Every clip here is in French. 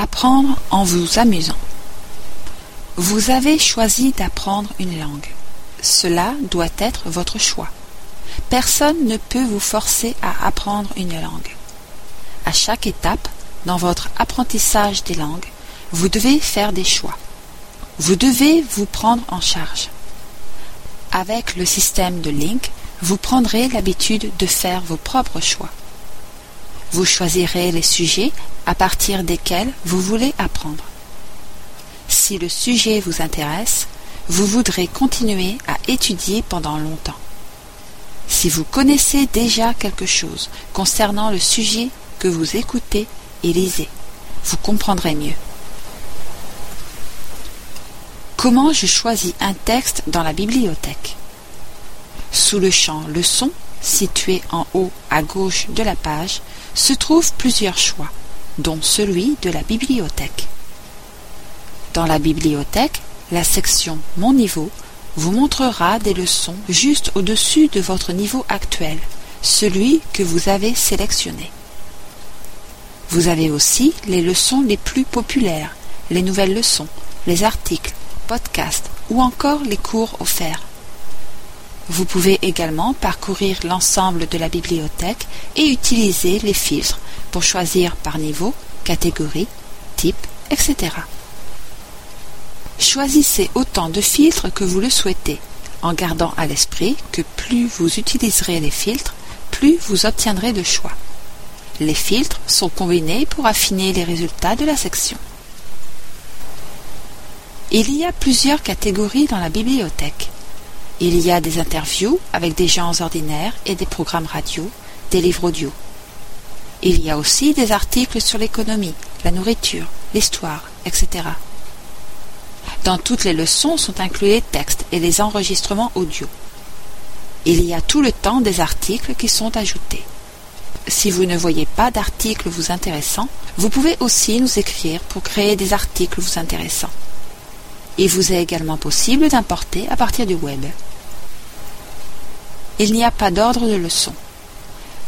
Apprendre en vous amusant. Vous avez choisi d'apprendre une langue. Cela doit être votre choix. Personne ne peut vous forcer à apprendre une langue. À chaque étape, dans votre apprentissage des langues, vous devez faire des choix. Vous devez vous prendre en charge. Avec le système de Link, vous prendrez l'habitude de faire vos propres choix. Vous choisirez les sujets à partir desquels vous voulez apprendre. Si le sujet vous intéresse, vous voudrez continuer à étudier pendant longtemps. Si vous connaissez déjà quelque chose concernant le sujet que vous écoutez et lisez, vous comprendrez mieux. Comment je choisis un texte dans la bibliothèque? Sous le champ Leçon, situé en haut à gauche de la page, se trouvent plusieurs choix, dont celui de la bibliothèque. Dans la bibliothèque, la section Mon niveau vous montrera des leçons juste au-dessus de votre niveau actuel, celui que vous avez sélectionné. Vous avez aussi les leçons les plus populaires, les nouvelles leçons, les articles, podcasts ou encore les cours offerts. Vous pouvez également parcourir l'ensemble de la bibliothèque et utiliser les filtres pour choisir par niveau, catégorie, type, etc. Choisissez autant de filtres que vous le souhaitez, en gardant à l'esprit que plus vous utiliserez les filtres, plus vous obtiendrez de choix. Les filtres sont combinés pour affiner les résultats de la section. Il y a plusieurs catégories dans la bibliothèque. Il y a des interviews avec des gens ordinaires et des programmes radio, des livres audio. Il y a aussi des articles sur l'économie, la nourriture, l'histoire, etc. Dans toutes les leçons sont inclus les textes et les enregistrements audio. Il y a tout le temps des articles qui sont ajoutés. Si vous ne voyez pas d'articles vous intéressant, vous pouvez aussi nous écrire pour créer des articles vous intéressants. Il vous est également possible d'importer à partir du web. Il n'y a pas d'ordre de leçon.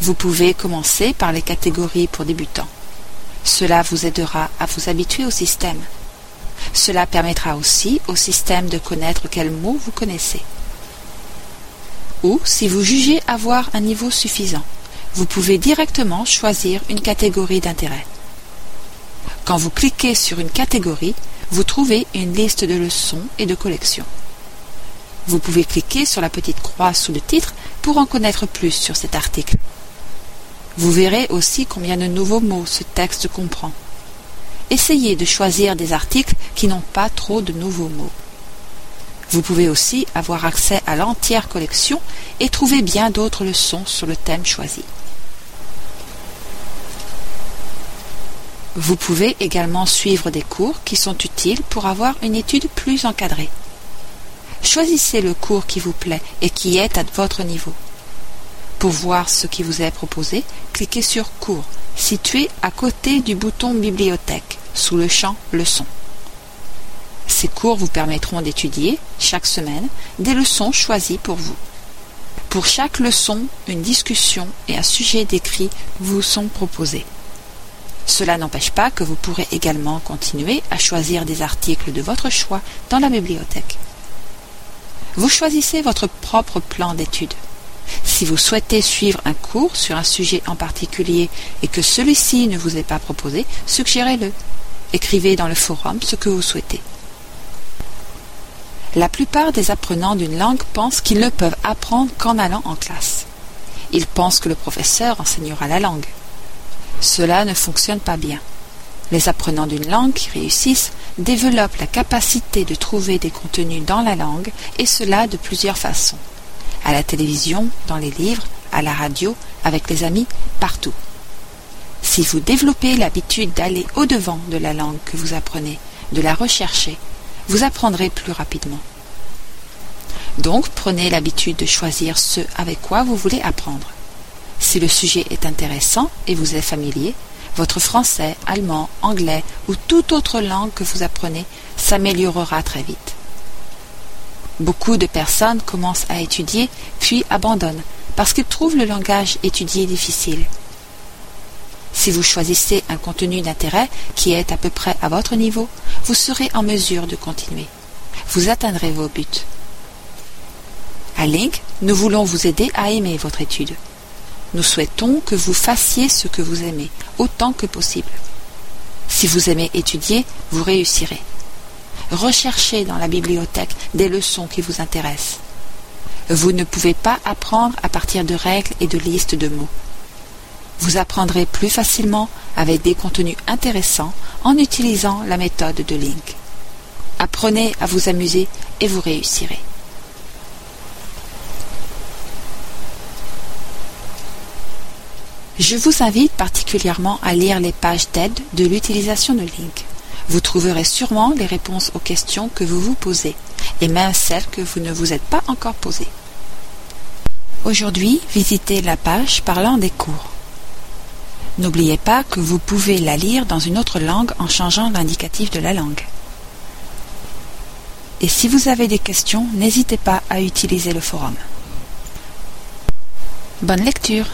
Vous pouvez commencer par les catégories pour débutants. Cela vous aidera à vous habituer au système. Cela permettra aussi au système de connaître quels mots vous connaissez. Ou si vous jugez avoir un niveau suffisant, vous pouvez directement choisir une catégorie d'intérêt. Quand vous cliquez sur une catégorie, vous trouvez une liste de leçons et de collections. Vous pouvez cliquer sur la petite croix sous le titre pour en connaître plus sur cet article. Vous verrez aussi combien de nouveaux mots ce texte comprend essayez de choisir des articles qui n'ont pas trop de nouveaux mots. Vous pouvez aussi avoir accès à l'entière collection et trouver bien d'autres leçons sur le thème choisi. Vous pouvez également suivre des cours qui sont utiles pour avoir une étude plus encadrée. Choisissez le cours qui vous plaît et qui est à votre niveau. Pour voir ce qui vous est proposé, cliquez sur Cours, situé à côté du bouton Bibliothèque sous le champ Leçons. Ces cours vous permettront d'étudier, chaque semaine, des leçons choisies pour vous. Pour chaque leçon, une discussion et un sujet décrit vous sont proposés. Cela n'empêche pas que vous pourrez également continuer à choisir des articles de votre choix dans la bibliothèque. Vous choisissez votre propre plan d'études. Si vous souhaitez suivre un cours sur un sujet en particulier et que celui-ci ne vous est pas proposé, suggérez-le. Écrivez dans le forum ce que vous souhaitez. La plupart des apprenants d'une langue pensent qu'ils ne peuvent apprendre qu'en allant en classe. Ils pensent que le professeur enseignera la langue. Cela ne fonctionne pas bien. Les apprenants d'une langue qui réussissent développent la capacité de trouver des contenus dans la langue et cela de plusieurs façons. À la télévision, dans les livres, à la radio, avec les amis, partout. Si vous développez l'habitude d'aller au-devant de la langue que vous apprenez, de la rechercher, vous apprendrez plus rapidement. Donc prenez l'habitude de choisir ce avec quoi vous voulez apprendre. Si le sujet est intéressant et vous êtes familier, votre français, allemand, anglais ou toute autre langue que vous apprenez s'améliorera très vite. Beaucoup de personnes commencent à étudier puis abandonnent parce qu'ils trouvent le langage étudié difficile. Si vous choisissez un contenu d'intérêt qui est à peu près à votre niveau, vous serez en mesure de continuer. Vous atteindrez vos buts. À Link, nous voulons vous aider à aimer votre étude. Nous souhaitons que vous fassiez ce que vous aimez, autant que possible. Si vous aimez étudier, vous réussirez. Recherchez dans la bibliothèque des leçons qui vous intéressent. Vous ne pouvez pas apprendre à partir de règles et de listes de mots. Vous apprendrez plus facilement avec des contenus intéressants en utilisant la méthode de Link. Apprenez à vous amuser et vous réussirez. Je vous invite particulièrement à lire les pages d'aide de l'utilisation de Link. Vous trouverez sûrement les réponses aux questions que vous vous posez, et même celles que vous ne vous êtes pas encore posées. Aujourd'hui, visitez la page parlant des cours. N'oubliez pas que vous pouvez la lire dans une autre langue en changeant l'indicatif de la langue. Et si vous avez des questions, n'hésitez pas à utiliser le forum. Bonne lecture